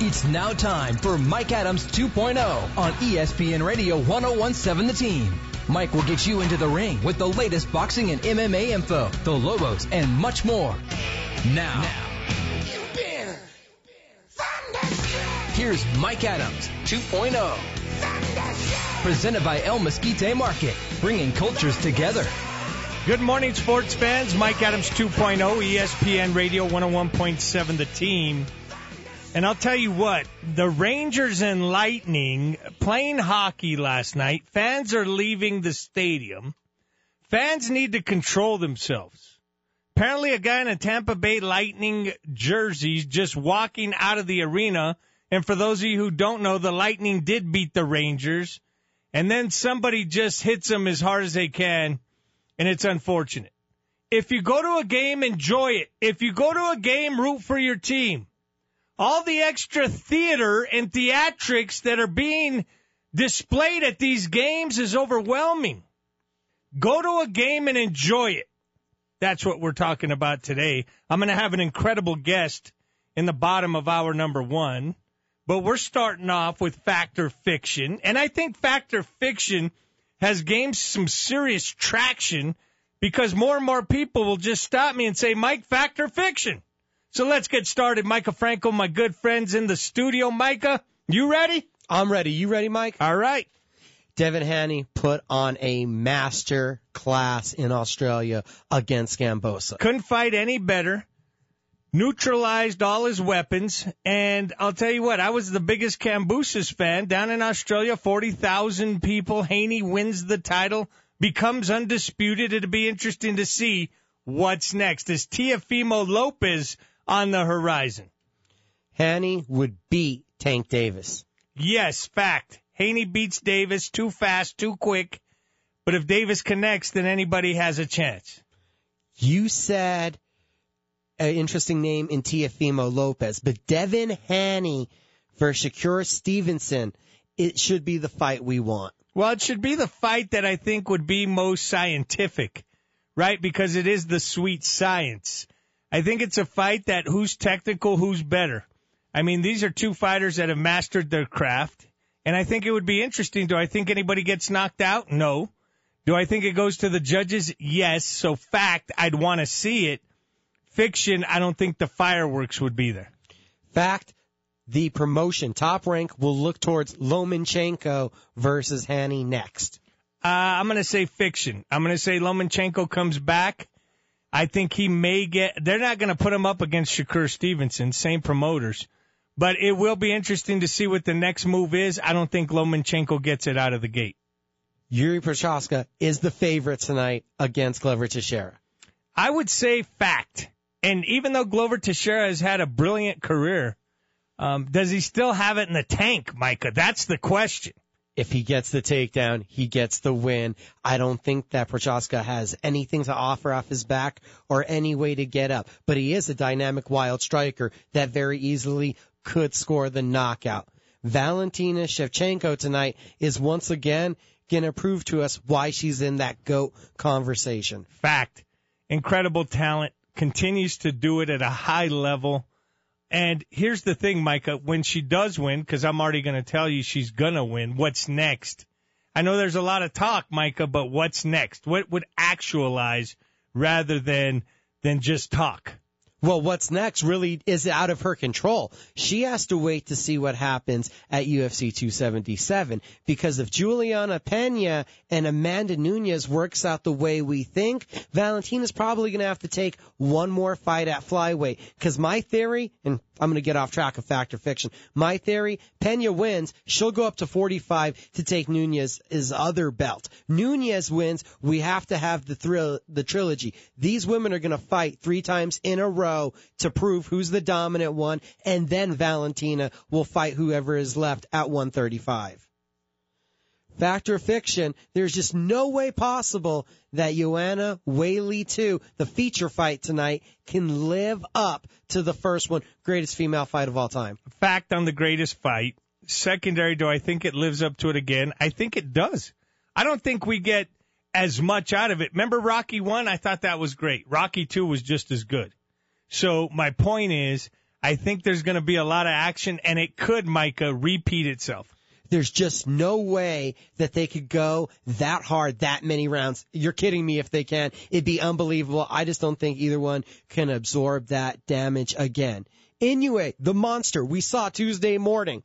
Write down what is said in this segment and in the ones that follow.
It's now time for Mike Adams 2.0 on ESPN Radio 1017 The Team. Mike will get you into the ring with the latest boxing and MMA info, the Lobos, and much more. Now, here's Mike Adams 2.0. Presented by El Mesquite Market, bringing cultures together. Good morning, sports fans. Mike Adams 2.0, ESPN Radio 101.7, the team. And I'll tell you what, the Rangers and Lightning playing hockey last night, fans are leaving the stadium. Fans need to control themselves. Apparently, a guy in a Tampa Bay Lightning jersey just walking out of the arena. And for those of you who don't know, the Lightning did beat the Rangers. And then somebody just hits them as hard as they can. And it's unfortunate. If you go to a game, enjoy it. If you go to a game, root for your team. All the extra theater and theatrics that are being displayed at these games is overwhelming. Go to a game and enjoy it. That's what we're talking about today. I'm going to have an incredible guest in the bottom of hour number one, but we're starting off with Factor Fiction. And I think Factor Fiction has gained some serious traction because more and more people will just stop me and say, Mike, Factor Fiction. So let's get started. Micah Franco, my good friends in the studio. Micah, you ready? I'm ready. You ready, Mike? All right. Devin Haney put on a master class in Australia against Kambosos. Couldn't fight any better. Neutralized all his weapons. And I'll tell you what, I was the biggest Kambosos fan down in Australia. 40,000 people. Haney wins the title, becomes undisputed. It'll be interesting to see what's next. Is Teofimo Lopez on the horizon? Haney would beat Tank Davis. Yes, fact. Haney beats Davis too fast, too quick. But if Davis connects, then anybody has a chance. You said an interesting name in Teofimo Lopez, but Devin Haney versus Shakur Stevenson, it should be the fight we want. Well, it should be the fight that I think would be most scientific, right? Because it is the sweet science. I think it's a fight that who's technical, who's better. I mean, these are two fighters that have mastered their craft. And I think it would be interesting. Do I think anybody gets knocked out? No. Do I think it goes to the judges? Yes. So fact, I'd want to see it. Fiction, I don't think the fireworks would be there. Fact, the promotion top rank will look towards Lomachenko versus Haney next. Uh, I'm going to say fiction. I'm going to say Lomachenko comes back. I think he may get, they're not going to put him up against Shakur Stevenson, same promoters. But it will be interesting to see what the next move is. I don't think Lomachenko gets it out of the gate. Yuri Prochazka is the favorite tonight against Glover Teixeira. I would say fact. And even though Glover Teixeira has had a brilliant career, um, does he still have it in the tank, Micah? That's the question. If he gets the takedown, he gets the win. I don't think that Prochazka has anything to offer off his back or any way to get up, but he is a dynamic wild striker that very easily could score the knockout. Valentina Shevchenko tonight is once again going to prove to us why she's in that GOAT conversation. Fact. Incredible talent. Continues to do it at a high level. And here's the thing, Micah, when she does win, because I'm already going to tell you she's going to win, what's next? I know there's a lot of talk, Micah, but what's next? What would actualize rather than, than just talk? Well, what's next really is out of her control. She has to wait to see what happens at UFC 277 because if Juliana Pena and Amanda Nunes works out the way we think, Valentina's probably going to have to take one more fight at flyweight. Because my theory, and I'm going to get off track of fact or fiction, my theory, Pena wins, she'll go up to 45 to take Nunes's other belt. Nunez wins, we have to have the thrill, the trilogy. These women are going to fight three times in a row to prove who's the dominant one, and then Valentina will fight whoever is left at 135. Factor of fiction, there's just no way possible that Joanna Weili 2, the feature fight tonight, can live up to the first one, greatest female fight of all time. Fact on the greatest fight. Secondary, do I think it lives up to it again? I think it does. I don't think we get as much out of it. Remember Rocky 1? I thought that was great. Rocky 2 was just as good. So my point is, I think there's going to be a lot of action, and it could, Micah, repeat itself. There's just no way that they could go that hard, that many rounds. You're kidding me if they can. It'd be unbelievable. I just don't think either one can absorb that damage again. Inoue, the monster we saw Tuesday morning.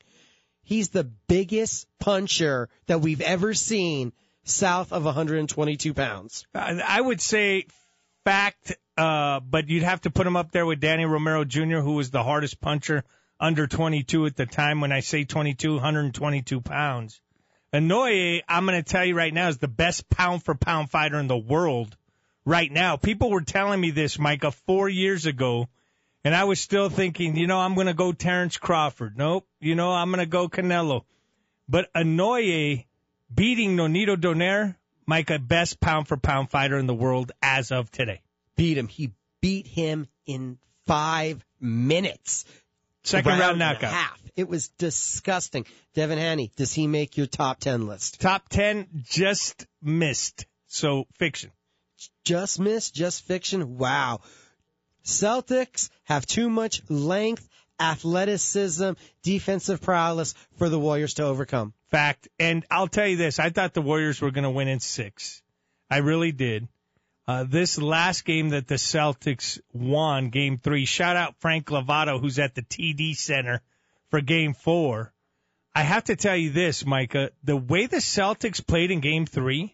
He's the biggest puncher that we've ever seen south of 122 pounds. I would say fact, uh, but you'd have to put him up there with Danny Romero Jr., who was the hardest puncher under 22 at the time. When I say 22, 122 pounds. Inoue, I'm going to tell you right now, is the best pound for pound fighter in the world right now. People were telling me this, Micah, four years ago, and I was still thinking, you know, I'm going to go Terrence Crawford. Nope. You know, I'm going to go Canelo. But Inoue beating Nonito Donaire, Micah, best pound for pound fighter in the world as of today. Beat him. He beat him in five minutes. Second round, round knockout. Half. It was disgusting. Devin Haney, does he make your top 10 list? Top 10 just missed. So fiction. Just missed, just fiction. Wow. Celtics have too much length, athleticism, defensive prowess for the Warriors to overcome. Fact. And I'll tell you this, I thought the Warriors were going to win in six. I really did. Uh, this last game that the Celtics won, game three, shout out Frank Lovato, who's at the TD Center for game four. I have to tell you this, Micah, the way the Celtics played in game three,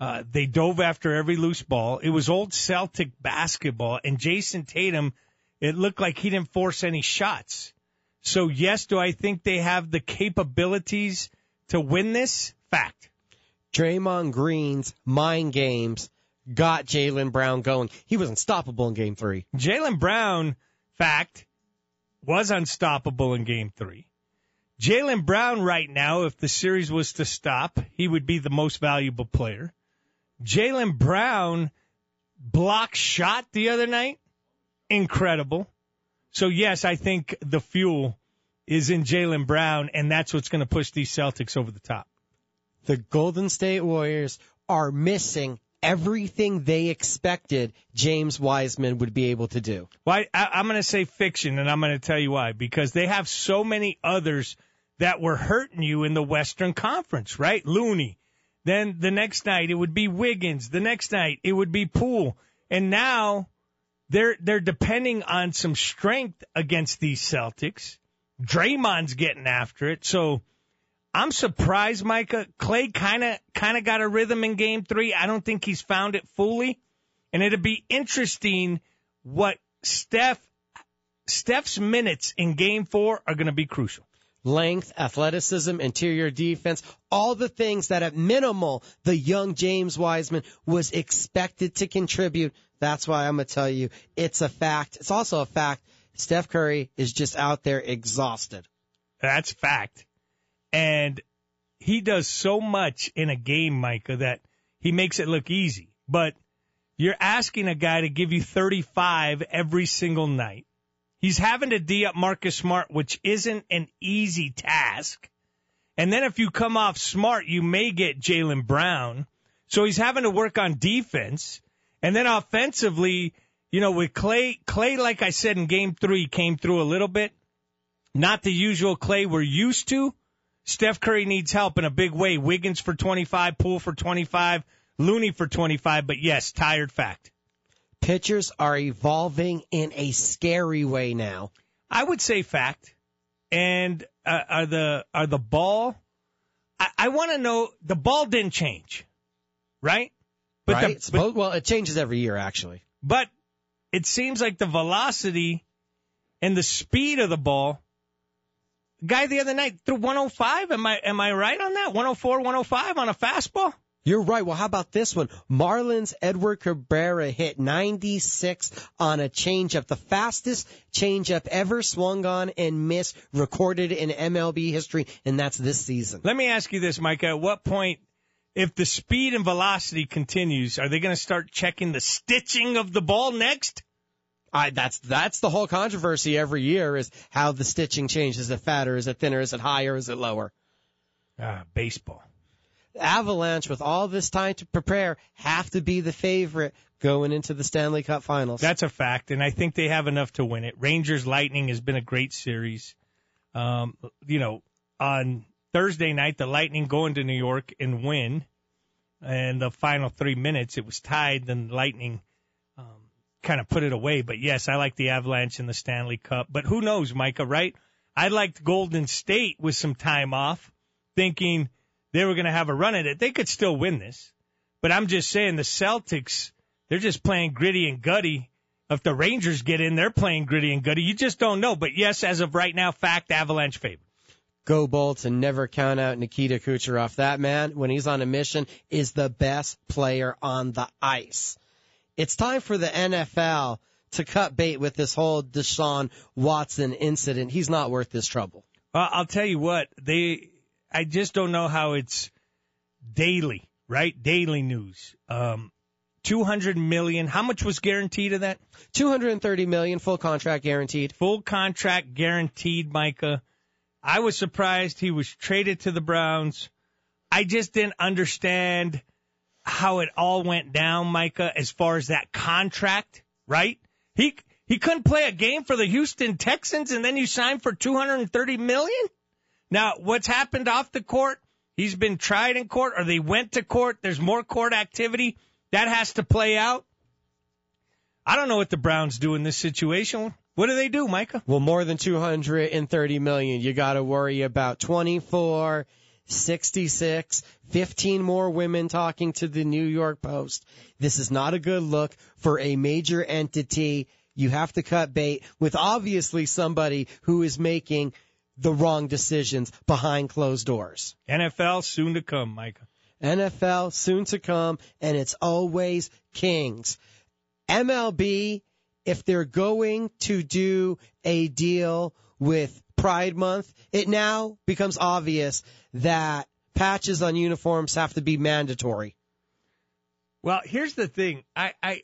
uh, they dove after every loose ball. It was old Celtic basketball, and Jayson Tatum, it looked like he didn't force any shots. So, yes, do I think they have the capabilities to win this? Fact. Draymond Green's mind games got Jaylen Brown going. He was unstoppable in game three. Jaylen Brown, fact, was unstoppable in game three. Jaylen Brown right now, if the series was to stop, he would be the most valuable player. Jaylen Brown block shot the other night. Incredible. So yes, I think the fuel is in Jaylen Brown, and that's what's going to push these Celtics over the top. The Golden State Warriors are missing everything they expected James Wiseman would be able to do. Well, I, I'm going to say fiction, and I'm going to tell you why. Because they have so many others that were hurting you in the Western Conference, right? Looney. Then the next night it would be Wiggins. The next night it would be Poole. And now they're they're depending on some strength against these Celtics. Draymond's getting after it. So I'm surprised, Micah. Clay kind of kind of got a rhythm in Game Three. I don't think he's found it fully, and it'd be interesting what Steph Steph's minutes in Game Four are going to be crucial. Length, athleticism, interior defense, all the things that at minimal the young James Wiseman was expected to contribute. That's why I'm going to tell you it's a fact. It's also a fact Steph Curry is just out there exhausted. That's fact. And he does so much in a game, Micah, that he makes it look easy. But you're asking a guy to give you 35 every single night. He's having to D up Marcus Smart, which isn't an easy task. And then if you come off smart, you may get Jaylen Brown. So he's having to work on defense. And then offensively, you know, with Clay, Clay, like I said in game three, came through a little bit. Not the usual Clay we're used to. Steph Curry needs help in a big way. Wiggins for 25, Poole for 25, Looney for 25, but yes, tired fact. Pitchers are evolving in a scary way now. I would say fact. And uh, are the are the ball? I, I want to know. The ball didn't change, right? But right. The, but, well, it changes every year, actually. But it seems like the velocity and the speed of the ball guy the other night threw 105. Am I am I right on that? 104, 105 on a fastball. You're right. Well, how about this one? Marlins Edward Cabrera hit 96 on a changeup, the fastest changeup ever swung on and missed recorded in MLB history, and that's this season. Let me ask you this, Micah. At what point, if the speed and velocity continues, are they going to start checking the stitching of the ball next? I, that's that's the whole controversy every year is how the stitching changes. Is it fatter? Is it thinner? Is it higher? Is it lower? Ah, baseball. Avalanche, with all this time to prepare, have to be the favorite going into the Stanley Cup Finals. That's a fact, and I think they have enough to win it. Rangers Lightning has been a great series. Um, you know, on Thursday night, the Lightning go into New York and win, and the final three minutes it was tied. Then Lightning kind of put it away. But yes, I like the Avalanche in the Stanley Cup. But who knows, Micah? Right? I liked Golden State with some time off, thinking they were going to have a run at it. They could still win this. But I'm just saying the Celtics, they're just playing gritty and gutty. If the Rangers get in, they're playing gritty and gutty. You just don't know. But yes, as of right now, fact, Avalanche favorite. Go Bolts and never count out Nikita Kucherov. That man, when he's on a mission, is the best player on the ice. It's time for the NFL to cut bait with this whole Deshaun Watson incident. He's not worth this trouble. Well, I'll tell you what, they I just don't know how it's daily, right? Daily news. Um, 200 million. How much was guaranteed of that? 230 million full contract guaranteed. Full contract guaranteed, Micah. I was surprised he was traded to the Browns. I just didn't understand how it all went down, Micah, as far as that contract, right? He he couldn't play a game for the Houston Texans and then you signed for 230 million? Now, what's happened off the court? He's been tried in court or they went to court. There's more court activity. That has to play out. I don't know what the Browns do in this situation. What do they do, Micah? Well, more than 230 million. You got to worry about 24, 66, 15 more women talking to the New York Post. This is not a good look for a major entity. You have to cut bait with obviously somebody who is making the wrong decisions behind closed doors. NFL soon to come, Micah. NFL soon to come, and it's always Kings. MLB, if they're going to do a deal with Pride Month, it now becomes obvious that patches on uniforms have to be mandatory. Well, here's the thing. I, I,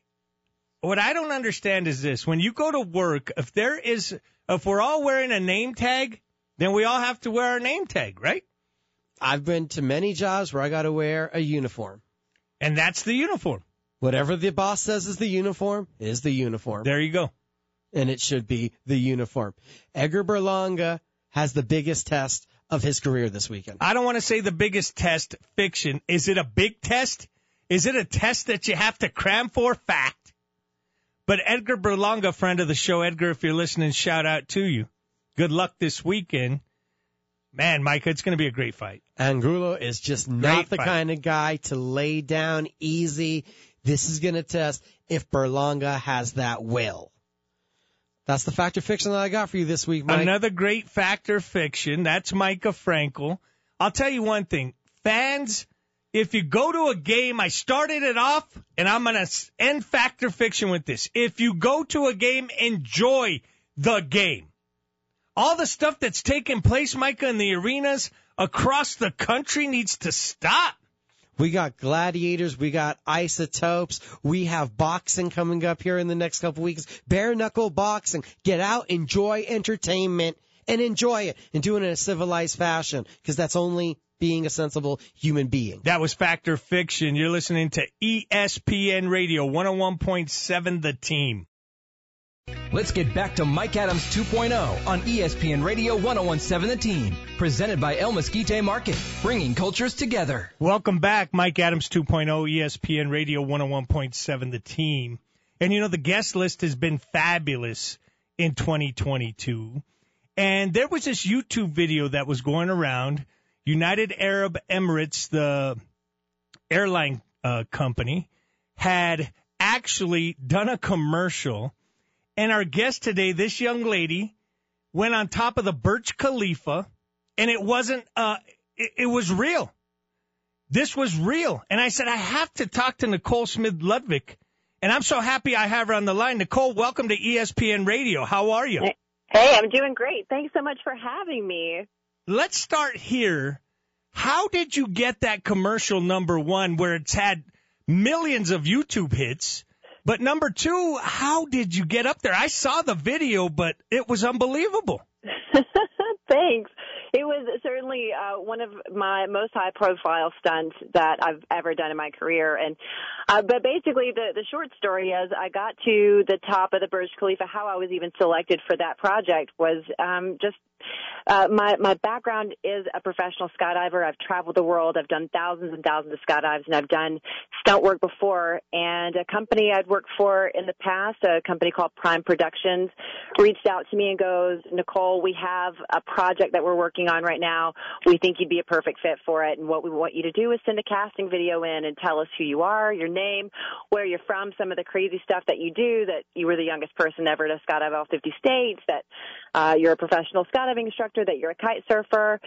what I don't understand is this. When you go to work, if there is, if we're all wearing a name tag, then we all have to wear our name tag, right? I've been to many jobs where I got to wear a uniform. And that's the uniform. Whatever the boss says is the uniform is the uniform. There you go. And it should be the uniform. Edgar Berlanga has the biggest test of his career this weekend. I don't want to say the biggest test fiction. Is it a big test? Is it a test that you have to cram for? Fact. But Edgar Berlanga, friend of the show, Edgar, if you're listening, shout out to you. Good luck this weekend. Man, Mike, it's going to be a great fight. Angulo is just not Great the fight. kind of guy to lay down easy. This is going to test if Berlanga has that will. That's the factor fiction that I got for you this week, Mike. Another great factor fiction. That's Micah Frankel. I'll tell you one thing. Fans, if you go to a game, I started it off and I'm going to end factor fiction with this. If you go to a game, enjoy the game. All the stuff that's taking place, Micah, in the arenas across the country needs to stop. We got gladiators, we got isotopes, we have boxing coming up here in the next couple weeks. Bare knuckle boxing. Get out, enjoy entertainment, and enjoy it, and do it in a civilized fashion, because that's only being a sensible human being. That was Factor Fiction. You're listening to ESPN Radio 101.7 The Team. Let's get back to Mike Adams 2.0 on ESPN Radio 1017 The Team. Presented by El Mesquite Market, bringing cultures together. Welcome back, Mike Adams 2.0, ESPN Radio 101.7, the team. And you know, the guest list has been fabulous in 2022. And there was this YouTube video that was going around. United Arab Emirates, the airline uh, company, had actually done a commercial. And our guest today, this young lady, went on top of the Burj Khalifa, and it wasn't, uh, it, it was real. This was real. And I said, I have to talk to Nicole Smith Ludwig. And I'm so happy I have her on the line. Nicole, welcome to ESPN Radio. How are you? Hey, I'm doing great. Thanks so much for having me. Let's start here. How did you get that commercial number one where it's had millions of YouTube hits? But number two, how did you get up there? I saw the video, but it was unbelievable. Thanks. It was certainly uh, one of my most high profile stunts that I've ever done in my career. And, uh, but basically the, the short story is I got to the top of the Burj Khalifa. How I was even selected for that project was, um, just uh, my my background is a professional skydiver. I've traveled the world. I've done thousands and thousands of skydives, and I've done stunt work before. And a company I'd worked for in the past, a company called Prime Productions, reached out to me and goes, Nicole, we have a project that we're working on right now. We think you'd be a perfect fit for it, and what we want you to do is send a casting video in and tell us who you are, your name, where you're from, some of the crazy stuff that you do, that you were the youngest person ever to skydive all 50 states, that uh, you're a professional skydiving instructor, that you're a kite surfer.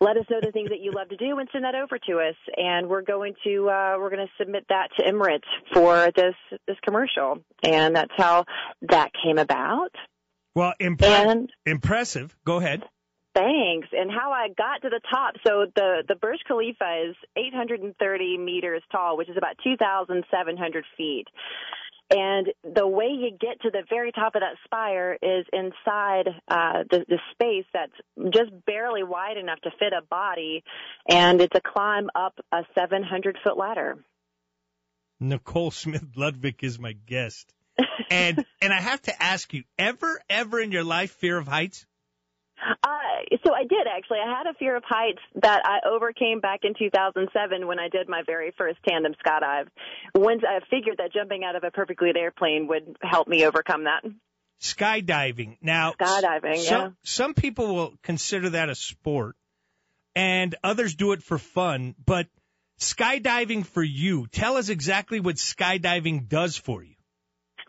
Let us know the things that you love to do and send that over to us. And we're going to uh, we're going to submit that to Emirates for this this commercial. And that's how that came about. Well, impre- and, impressive. Go ahead. Thanks. And how I got to the top. So the the Burj Khalifa is 830 meters tall, which is about 2,700 feet. And the way you get to the very top of that spire is inside uh, the, the space that's just barely wide enough to fit a body, and it's a climb up a 700 foot ladder. Nicole Smith Ludwig is my guest, and and I have to ask you, ever ever in your life fear of heights? Uh, so I did actually. I had a fear of heights that I overcame back in 2007 when I did my very first tandem skydive. Once I figured that jumping out of a perfectly lit airplane would help me overcome that. Skydiving. Now, skydiving. Some, yeah. Some people will consider that a sport, and others do it for fun. But skydiving for you, tell us exactly what skydiving does for you.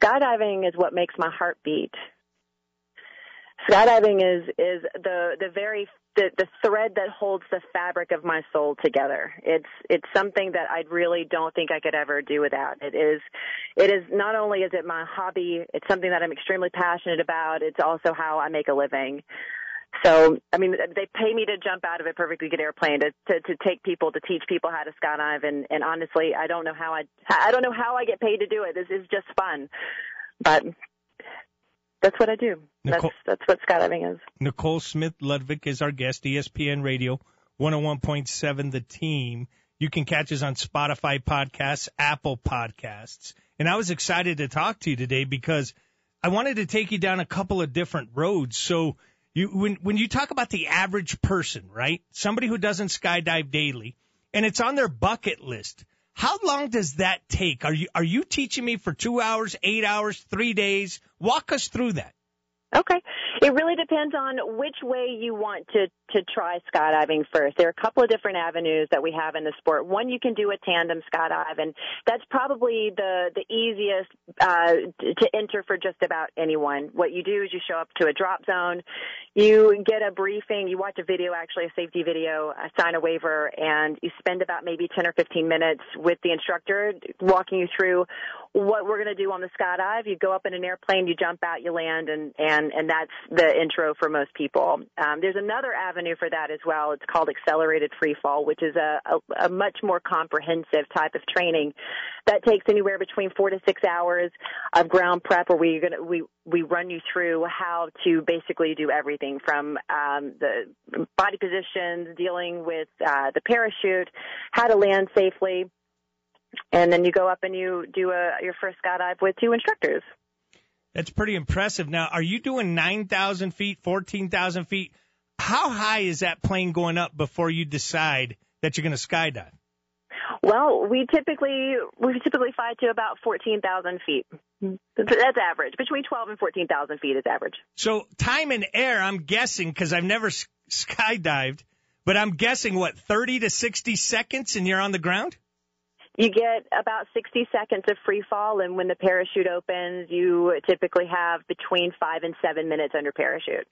Skydiving is what makes my heart beat skydiving is is the the very the, the thread that holds the fabric of my soul together. It's it's something that I really don't think I could ever do without. It is it is not only is it my hobby, it's something that I'm extremely passionate about. It's also how I make a living. So, I mean, they pay me to jump out of a perfectly good airplane to, to, to take people, to teach people how to skydive. And, and honestly, I don't know how I, I don't know how I get paid to do it. This is just fun. But that's what I do. Nicole, that's that's what skydiving is. Nicole Smith Ludwig is our guest. ESPN Radio 101.7 The Team. You can catch us on Spotify podcasts, Apple podcasts. And I was excited to talk to you today because I wanted to take you down a couple of different roads. So you when when you talk about the average person, right? Somebody who doesn't skydive daily and it's on their bucket list. How long does that take? Are you are you teaching me for two hours, eight hours, three days? Walk us through that. Okay. It really depends on which way you want to, to try skydiving first. There are a couple of different avenues that we have in the sport. One, you can do a tandem skydive, and that's probably the, the easiest uh, to enter for just about anyone. What you do is you show up to a drop zone, you get a briefing, you watch a video, actually a safety video, uh, sign a waiver, and you spend about maybe 10 or 15 minutes with the instructor walking you through what we're going to do on the skydive. You go up in an airplane, you jump out, you land, and, and and that's the intro for most people. Um, there's another avenue for that as well. It's called accelerated free fall, which is a, a, a much more comprehensive type of training that takes anywhere between four to six hours of ground prep, where we gonna we we run you through how to basically do everything from um, the body positions, dealing with uh, the parachute, how to land safely and then you go up and you do a, your first skydive with two instructors. That's pretty impressive. Now, are you doing 9,000 feet, 14,000 feet? How high is that plane going up before you decide that you're going to skydive? Well, we typically we typically fly to about 14,000 feet. That's average. Between 12 and 14,000 feet is average. So time in air, I'm guessing, because I've never skydived, but I'm guessing what 30 to 60 seconds, and you're on the ground. You get about 60 seconds of free fall, and when the parachute opens, you typically have between five and seven minutes under parachute.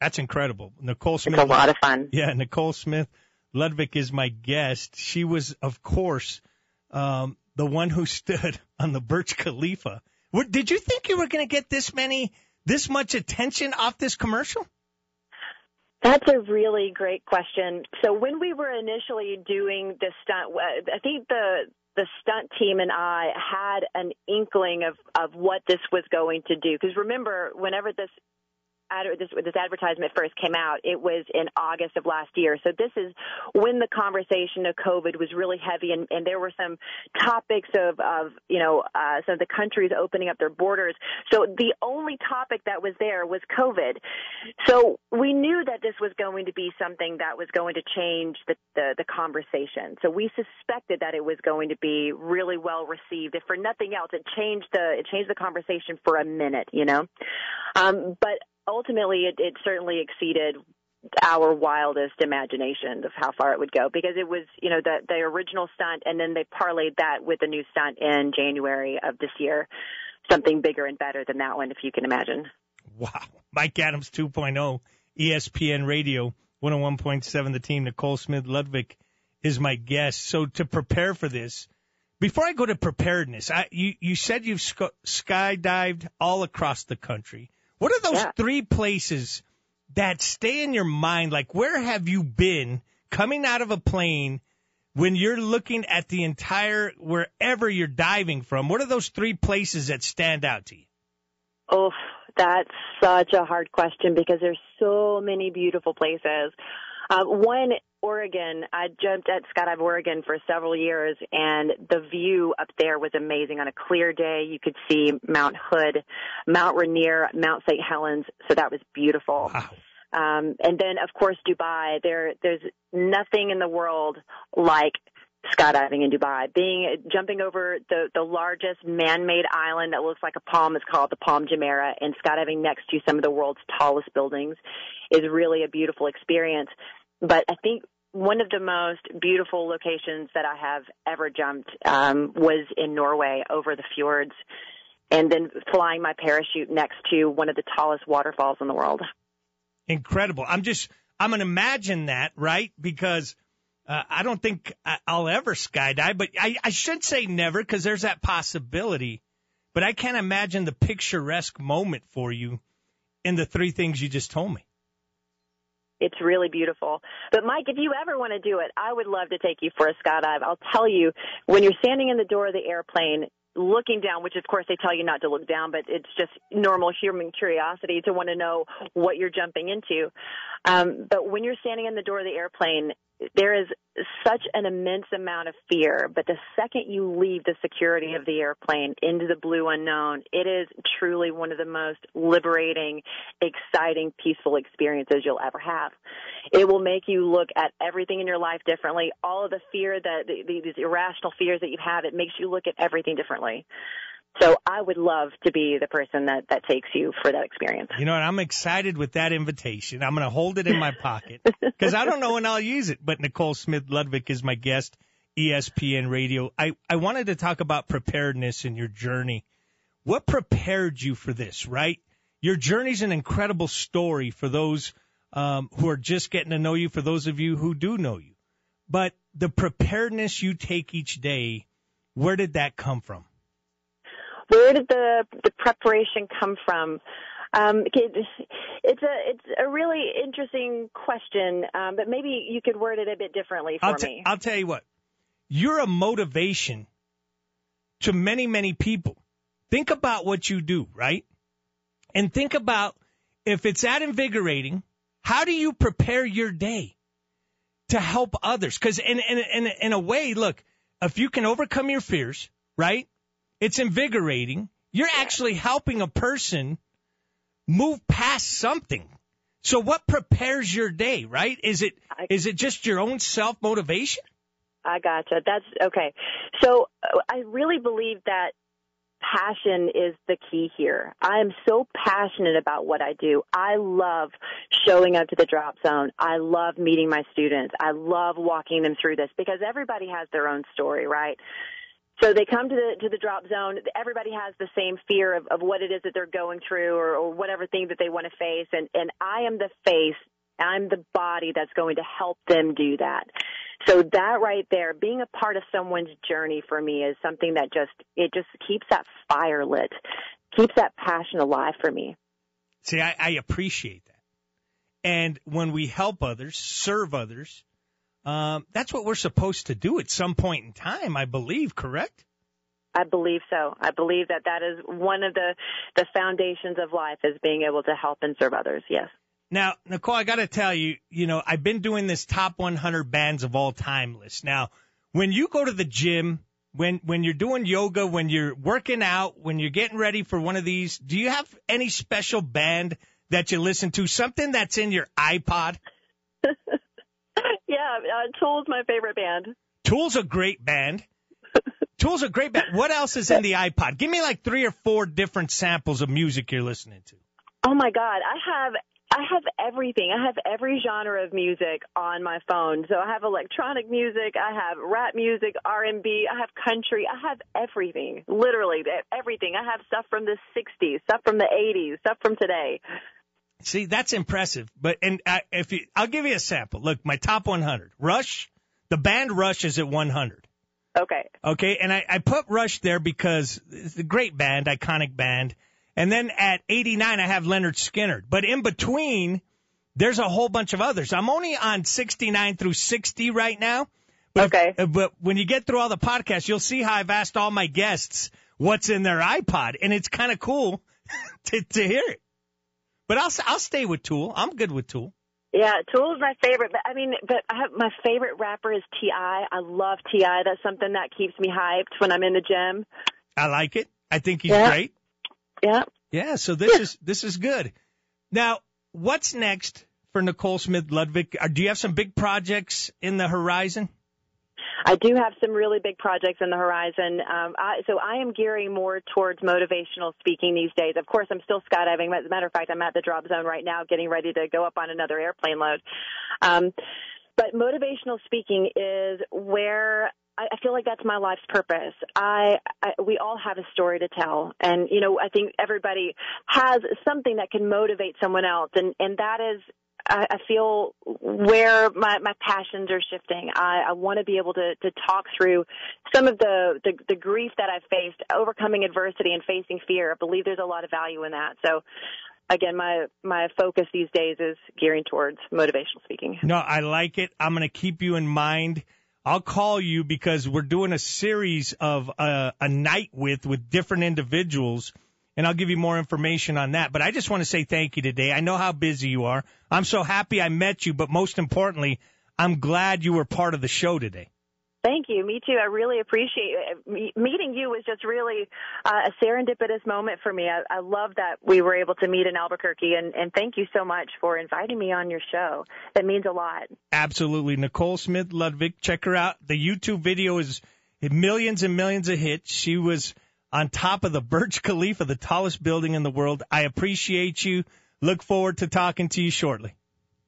That's incredible. Nicole Smith. It's a lot of fun. Yeah, Nicole Smith Ludwig is my guest. She was, of course, um, the one who stood on the Burj Khalifa. Did you think you were going to get this many, this much attention off this commercial? That's a really great question. So when we were initially doing this stunt, I think the the stunt team and I had an inkling of of what this was going to do. Because remember, whenever this ad, this, this advertisement first came out, it was in August of last year. So this is when the conversation of COVID was really heavy, and, and there were some topics of, of you know, uh, some of the countries opening up their borders. So the only topic that was there was COVID. So we knew that this was going to be something that was going to change the, the, the conversation. So we suspected that it was going to be really well received. If for nothing else, it changed the it changed the conversation for a minute, you know. Um, but ultimately, it, it certainly exceeded our wildest imaginations of how far it would go because it was, you know, the the original stunt and then they parlayed that with a new stunt in January of this year. Something bigger and better than that one if you can imagine. Wow. Mike Adams 2.0, ESPN Radio, 101.7 the team, Nicole Smith Ludwig is my guest. So to prepare for this, before I go to preparedness, I, you, you said you've sc- skydived all across the country. What are those Yeah. three places that stay in your mind? Like, where have you been coming out of a plane when you're looking at the entire, wherever you're diving from? What are those three places that stand out to you? Oh, that's such a hard question because there's so many beautiful places. Uh, one, Oregon. I jumped at Skydive Oregon for several years, and the view up there was amazing. On a clear day, you could see Mount Hood, Mount Rainier, Mount St. Helens. So that was beautiful. Wow. Um, and then, of course, Dubai. There, there's nothing in the world like skydiving in Dubai. Being jumping over the the largest man-made island that looks like a palm is called the Palm Jumeirah, and skydiving next to some of the world's tallest buildings is really a beautiful experience. But I think one of the most beautiful locations that I have ever jumped um, was in Norway over the fjords, and then flying my parachute next to one of the tallest waterfalls in the world. incredible. I'm just, I'm going to imagine that, right? Because uh, I don't think I'll ever skydive, but I, I should say never because there's that possibility. But I can't imagine the picturesque moment for you in the three things you just told me. It's really beautiful. But Mike, if you ever want to do it, I would love to take you for a skydive. I'll tell you, when you're standing in the door of the airplane, looking down, which of course they tell you not to look down, but it's just normal human curiosity to want to know what you're jumping into. Um, but when you're standing in the door of the airplane, there is such an immense amount of fear. But the second you leave the security of the airplane into the blue unknown, it is truly one of the most liberating, exciting, peaceful experiences you'll ever have. It will make you look at everything in your life differently. All of the fear that the, the, these irrational fears that you have, it makes you look at everything differently. So I would love to be the person that, that takes you for that experience. You know what? I'm excited with that invitation. I'm going to hold it in my pocket because I don't know when I'll use it. But Nicole Smith Ludwig is my guest, ESPN Radio. I, I wanted to talk about preparedness in your journey. What prepared you for this, right? Your journey's an incredible story for those um, who are just getting to know you, for those of you who do know you. But the preparedness you take each day, where did that come from? Where did the the preparation come from? Um, it, it's a it's a really interesting question, um, but maybe you could word it a bit differently for I'll, t- me. I'll tell you what. You're a motivation to many, many people. Think about what you do, right? And think about if it's that invigorating, how do you prepare your day to help others? Because in, in, in, in a way, look, if you can overcome your fears, right? It's invigorating. You're actually helping a person move past something. So what prepares your day, right? Is it is it just your own self motivation? I gotcha. That's okay. So uh, I really believe that passion is the key here. I am so passionate about what I do. I love showing up to the drop zone. I love meeting my students. I love walking them through this because everybody has their own story, right? So they come to the to the drop zone. Everybody has the same fear of, of what it is that they're going through, or, or whatever thing that they want to face. And and I am the face. I'm the body that's going to help them do that. So that right there, being a part of someone's journey for me is something that just it just keeps that fire lit, keeps that passion alive for me. See, I, I appreciate that. And when we help others, serve others, um, that's what we're supposed to do at some point in time, I believe, correct? I believe so. I believe that that is one of the the foundations of life is being able to help and serve others. Yes. Now, Nicole, I got to tell you, you know, I've been doing this top 100 bands of all time list. Now, when you go to the gym, when when you're doing yoga, when you're working out, when you're getting ready for one of these, do you have any special band that you listen to? Something that's in your iPod? yeah, uh, Tool's my favorite band. Tool's a great band. Tool's a great band. What else is in the iPod? Give me like three or four different samples of music you're listening to. Oh my God, I have I have everything. I have every genre of music on my phone. So I have electronic music, I have rap music, R&B, I have country, I have everything. Literally everything. I have stuff from the 60s, stuff from the 80s, stuff from today. See, that's impressive. But and I, if you, I'll give you a sample. Look, my top 100. Rush, the band Rush is at 100. Okay. Okay, and I, I put Rush there because it's a great band, iconic band. And then at 89, I have Lynyrd Skynyrd. But in between, there's a whole bunch of others. I'm only on 69 through 60 right now. But okay. If, but when you get through all the podcasts, you'll see how I've asked all my guests what's in their iPod, and it's kind of cool to, to hear it. But I'll I'll stay with Tool. I'm good with Tool. Yeah, Tool's my favorite. But I mean, but I have, my favorite rapper is T.I. I love T.I. That's something that keeps me hyped when I'm in the gym. I like it. I think he's yeah. great. Yeah. Yeah. So this is this is good. Now, what's next for Nicole Smith Ludwig? Uh, do you have some big projects in the horizon? I do have some really big projects in the horizon. Um, I, so I am gearing more towards motivational speaking these days. Of course, I'm still skydiving. As a matter of fact, I'm at the drop zone right now, getting ready to go up on another airplane load. Um, but motivational speaking is where I feel like that's my life's purpose. I, I we all have a story to tell, and you know I think everybody has something that can motivate someone else, and and that is I, I feel where my my passions are shifting. I, I want to be able to to talk through some of the, the the grief that I've faced, overcoming adversity and facing fear. I believe there's a lot of value in that. So again, my my focus these days is gearing towards motivational speaking. No, I like it. I'm going to keep you in mind I'll call you because we're doing a series of uh, a night with with different individuals, and I'll give you more information on that. But I just want to say thank you today. I know how busy you are. I'm so happy I met you, but most importantly, I'm glad you were part of the show today. Thank you. Me too. I really appreciate it. Meeting you was just really uh, a serendipitous moment for me. I, I love that we were able to meet in Albuquerque, and, and thank you so much for inviting me on your show. That means a lot. Absolutely. Nicole Smith Ludwig, check her out. The YouTube video is millions and millions of hits. She was on top of the Burj Khalifa, the tallest building in the world. I appreciate you. Look forward to talking to you shortly.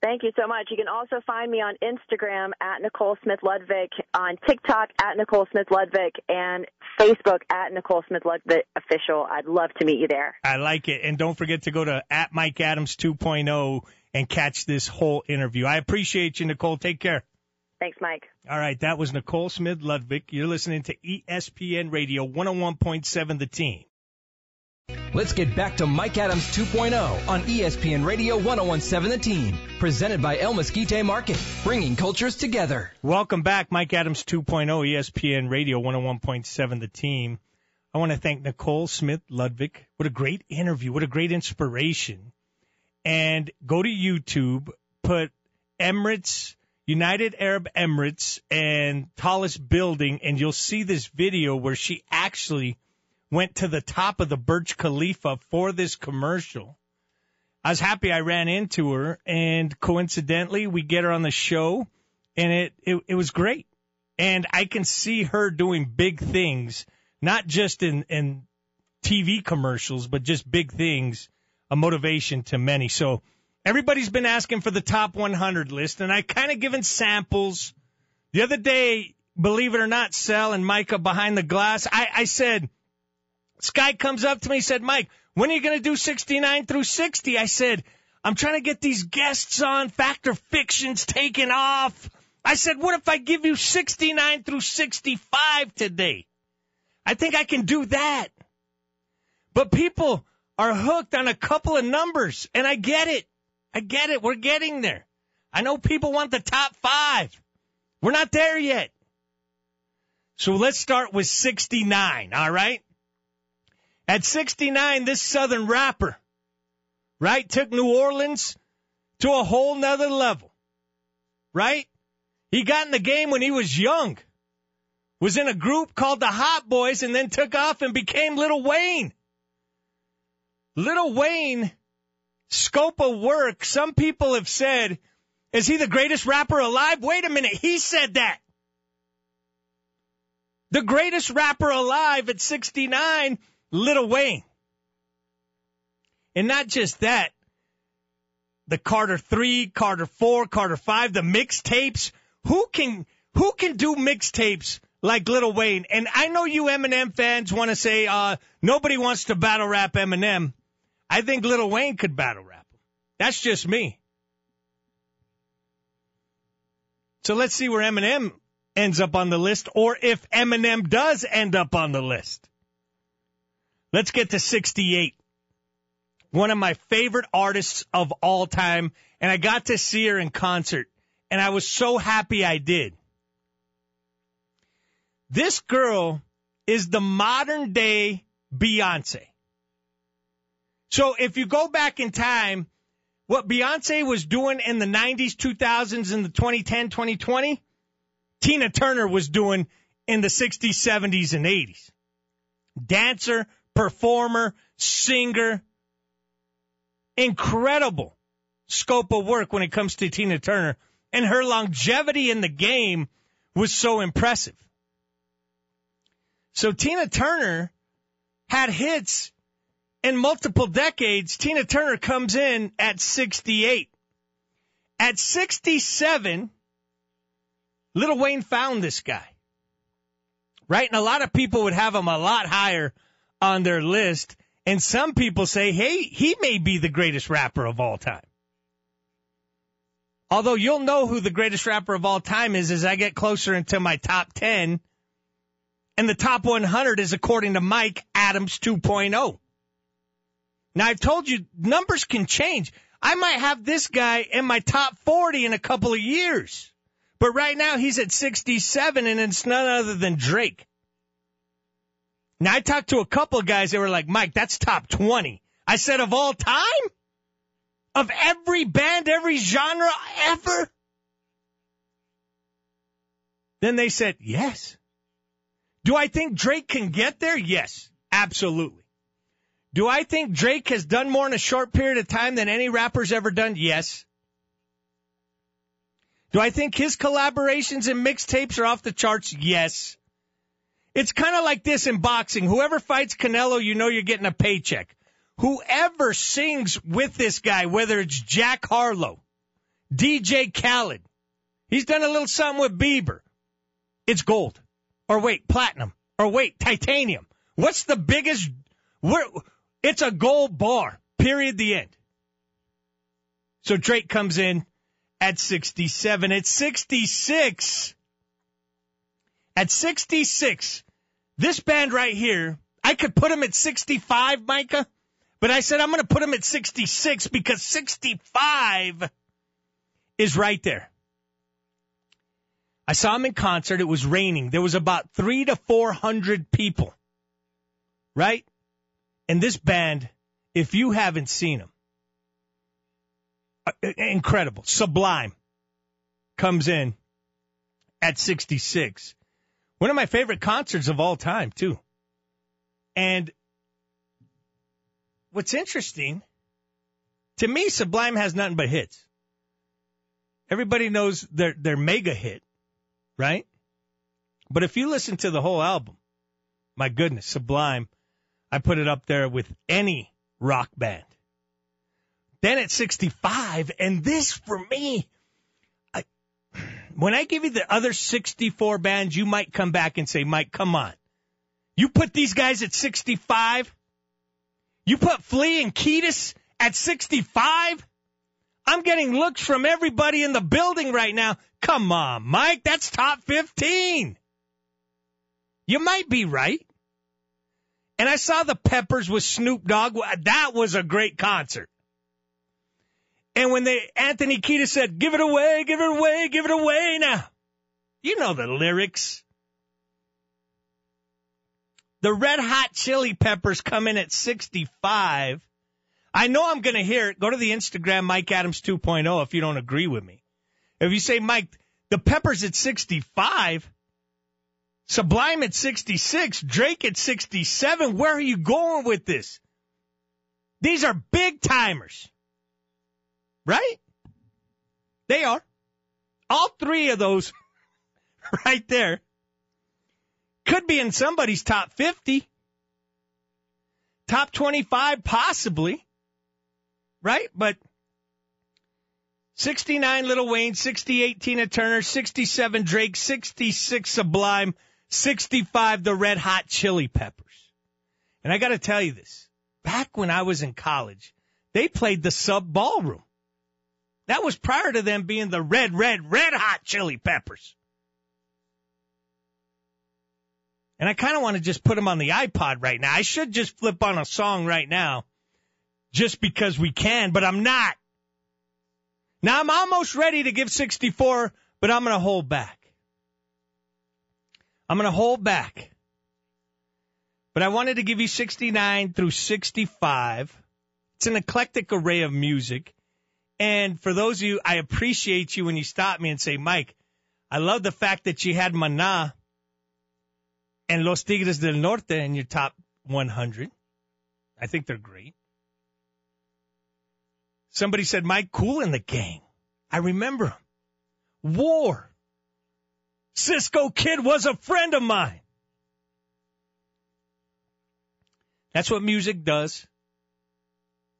Thank you so much. You can also find me on Instagram at Nicole Smith Ludwig, on TikTok at Nicole Smith Ludwig, and Facebook at Nicole Smith Ludwig official. I'd love to meet you there. I like it. And don't forget to go to at Mike Adams 2.0 and catch this whole interview. I appreciate you, Nicole. Take care. Thanks, Mike. All right. That was Nicole Smith Ludwig. You're listening to ESPN Radio 101.7 The Team. Let's get back to Mike Adams 2.0 on ESPN Radio 1017 The Team, presented by El Mesquite Market, bringing cultures together. Welcome back, Mike Adams 2.0, ESPN Radio 101.7 The Team. I want to thank Nicole Smith Ludwig. What a great interview. What a great inspiration. And go to YouTube, put Emirates, United Arab Emirates, and tallest building, and you'll see this video where she actually went to the top of the Burj Khalifa for this commercial. I was happy I ran into her, and coincidentally, we get her on the show, and it, it, it was great. And I can see her doing big things, not just in, in TV commercials, but just big things, a motivation to many. So everybody's been asking for the top 100 list, and I kind of given samples. The other day, believe it or not, Sal and Micah behind the glass, I, I said, this guy comes up to me said, Mike, when are you going to do 69 through 60? I said, I'm trying to get these guests on. Factor Fiction's taking off. I said, what if I give you 69 through 65 today? I think I can do that. But people are hooked on a couple of numbers, and I get it. I get it. We're getting there. I know people want the top five. We're not there yet. So let's start with 69, all right? At 69, this Southern rapper, right, took New Orleans to a whole nother level, right? He got in the game when he was young, was in a group called the Hot Boys, and then took off and became Lil Wayne. Lil Wayne, scope of work, some people have said, is he the greatest rapper alive? Wait a minute, he said that. The greatest rapper alive at 69, Lil Wayne. And not just that, the Carter 3, Carter 4, Carter 5, the mixtapes. Who can, who can do mixtapes like Lil Wayne? And I know you Eminem fans want to say, uh, nobody wants to battle rap Eminem. I think Lil Wayne could battle rap him. That's just me. So let's see where Eminem ends up on the list or if Eminem does end up on the list. Let's get to 68. One of my favorite artists of all time. And I got to see her in concert and I was so happy I did. This girl is the modern day Beyonce. So if you go back in time, what Beyonce was doing in the 90s, 2000s, and the 2010, 2020, Tina Turner was doing in the 60s, 70s, and 80s. Dancer, performer, singer, incredible scope of work when it comes to Tina Turner. And her longevity in the game was so impressive. So Tina Turner had hits in multiple decades, Tina Turner comes in at 68. At 67, Lil Wayne found this guy. Right? And a lot of people would have him a lot higher on their list. And some people say, hey, he may be the greatest rapper of all time. Although you'll know who the greatest rapper of all time is as I get closer into my top 10. And the top 100 is according to Mike Adams 2.0. Now I've told you numbers can change. I might have this guy in my top 40 in a couple of years. But right now he's at 67 and it's none other than Drake. Now I talked to a couple of guys that were like, Mike, that's top 20. I said of all time? Of every band, every genre ever? Then they said, yes. Do I think Drake can get there? Yes, absolutely. Do I think Drake has done more in a short period of time than any rapper's ever done? Yes. Do I think his collaborations and mixtapes are off the charts? Yes. It's kind of like this in boxing. Whoever fights Canelo, you know you're getting a paycheck. Whoever sings with this guy, whether it's Jack Harlow, DJ Khaled, he's done a little something with Bieber. It's gold. Or wait, platinum. Or wait, titanium. What's the biggest, where, it's a gold bar. Period. The end. So Drake comes in at 67. At 66, at 66, this band right here, I could put him at 65, Micah, but I said I'm going to put him at 66 because 65 is right there. I saw him in concert. It was raining. There was about three to 400 people, right? And this band, if you haven't seen them, uh, incredible, sublime, comes in at 66. One of my favorite concerts of all time, too. And what's interesting, to me, Sublime has nothing but hits. Everybody knows their, their mega hit, right? But if you listen to the whole album, my goodness, Sublime I put it up there with any rock band. Then at 65, and this for me, I, when I give you the other 64 bands, you might come back and say, Mike, come on. You put these guys at 65? You put Flea and Kiedis at 65? I'm getting looks from everybody in the building right now. Come on, Mike, that's top 15. You might be right. And I saw the Peppers with Snoop Dogg. That was a great concert. And when they, Anthony Kiedis said, give it away, give it away, give it away now. You know the lyrics. The red hot chili peppers come in at 65. I know I'm going to hear it. Go to the Instagram, Mike Adams 2.0, if you don't agree with me. If you say, Mike, the peppers at 65, Sublime at 66, Drake at 67, where are you going with this? These are big timers. Right? They are. All three of those right there could be in somebody's top 50, top 25, possibly. Right? But 69 Lil Wayne, 68 Tina Turner, 67 Drake, 66 Sublime, 65 the Red Hot Chili Peppers. And I got to tell you this. Back when I was in college, they played the sub ballroom. That was prior to them being the red, red, red hot chili peppers. And I kind of want to just put them on the iPod right now. I should just flip on a song right now just because we can, but I'm not. Now I'm almost ready to give 64, but I'm going to hold back. I'm going to hold back. But I wanted to give you 69 through 65. It's an eclectic array of music. And for those of you, I appreciate you when you stop me and say, Mike, I love the fact that you had Maná and Los Tigres del Norte in your top 100. I think they're great. Somebody said Mike Kool and the gang. I remember him. War. Cisco Kid was a friend of mine. That's what music does.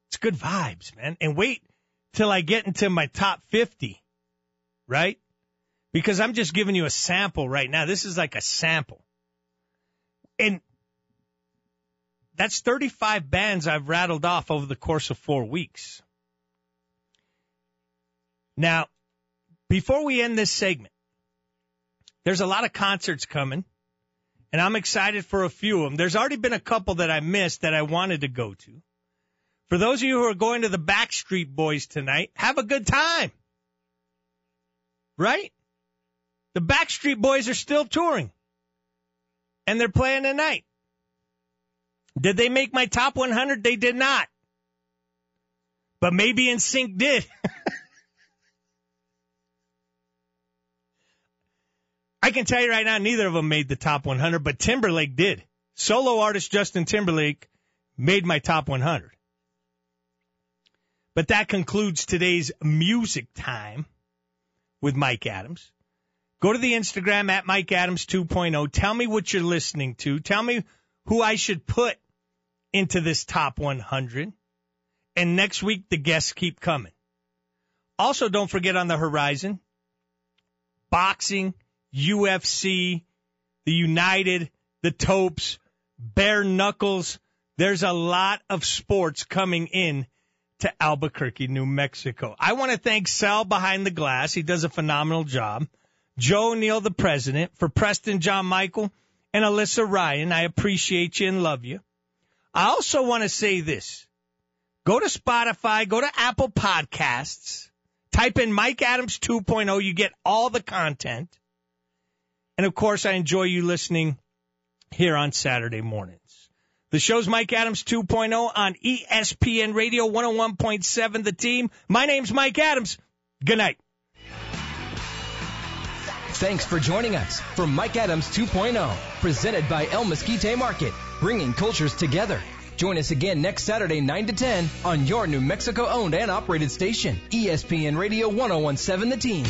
It's good vibes, man. And wait till I get into my top 50, right? Because I'm just giving you a sample right now. This is like a sample. And that's 35 bands I've rattled off over the course of four weeks. Now, before we end this segment, there's a lot of concerts coming, and I'm excited for a few of them. There's already been a couple that I missed that I wanted to go to. For those of you who are going to the Backstreet Boys tonight, have a good time. Right? The Backstreet Boys are still touring. And they're playing tonight. Did they make my top 100? They did not. But maybe NSYNC did. I can tell you right now, neither of them made the top 100, but Timberlake did. Solo artist Justin Timberlake made my top 100. But that concludes today's music time with Mike Adams. Go to the Instagram at Mike Adams 2.0. Tell me what you're listening to. Tell me who I should put into this top 100. And next week, the guests keep coming. Also, don't forget on the horizon, boxing, UFC, the United, the Topes, bare knuckles. There's a lot of sports coming in to Albuquerque, New Mexico. I want to thank Sal behind the glass. He does a phenomenal job. Joe Neal, the president, for Preston John Michael and Alyssa Ryan. I appreciate you and love you. I also want to say this. Go to Spotify, go to Apple Podcasts, type in Mike Adams 2.0. You get all the content. And of course, I enjoy you listening here on Saturday mornings. The show's Mike Adams 2.0 on ESPN Radio 101.7 The Team. My name's Mike Adams. Good night. Thanks for joining us for Mike Adams 2.0, presented by El Mesquite Market, bringing cultures together. Join us again next Saturday, 9 to 10, on your New Mexico owned and operated station, ESPN Radio 1017 The Team.